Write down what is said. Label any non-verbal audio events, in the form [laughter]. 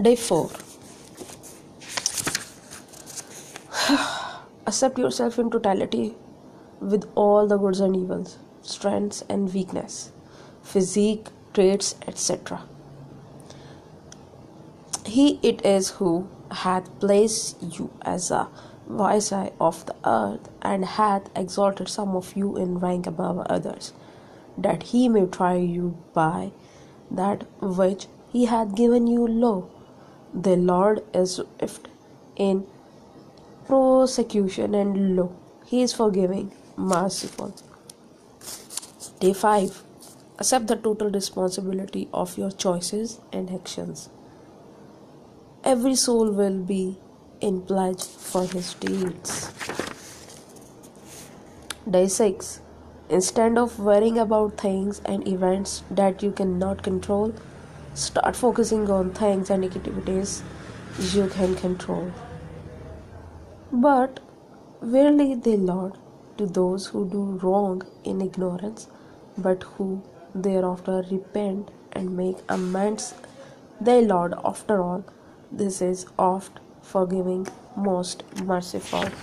Day 4. [sighs] Accept yourself in totality with all the goods and evils, strengths and weakness, physique, traits, etc. He it is who hath placed you as a viceroy of the earth, and hath exalted some of you in rank above others, that he may try you by that which he hath given you law, the Lord is swift in prosecution and lo, He is forgiving, merciful. Day 5. Accept the total responsibility of your choices and actions. Every soul will be in pledge for his deeds. Day 6. Instead of worrying about things and events that you cannot control, Start focusing on things and negativities you can control. But verily they laud to those who do wrong in ignorance, but who thereafter repent and make amends, they laud. After all, this is oft forgiving, most merciful.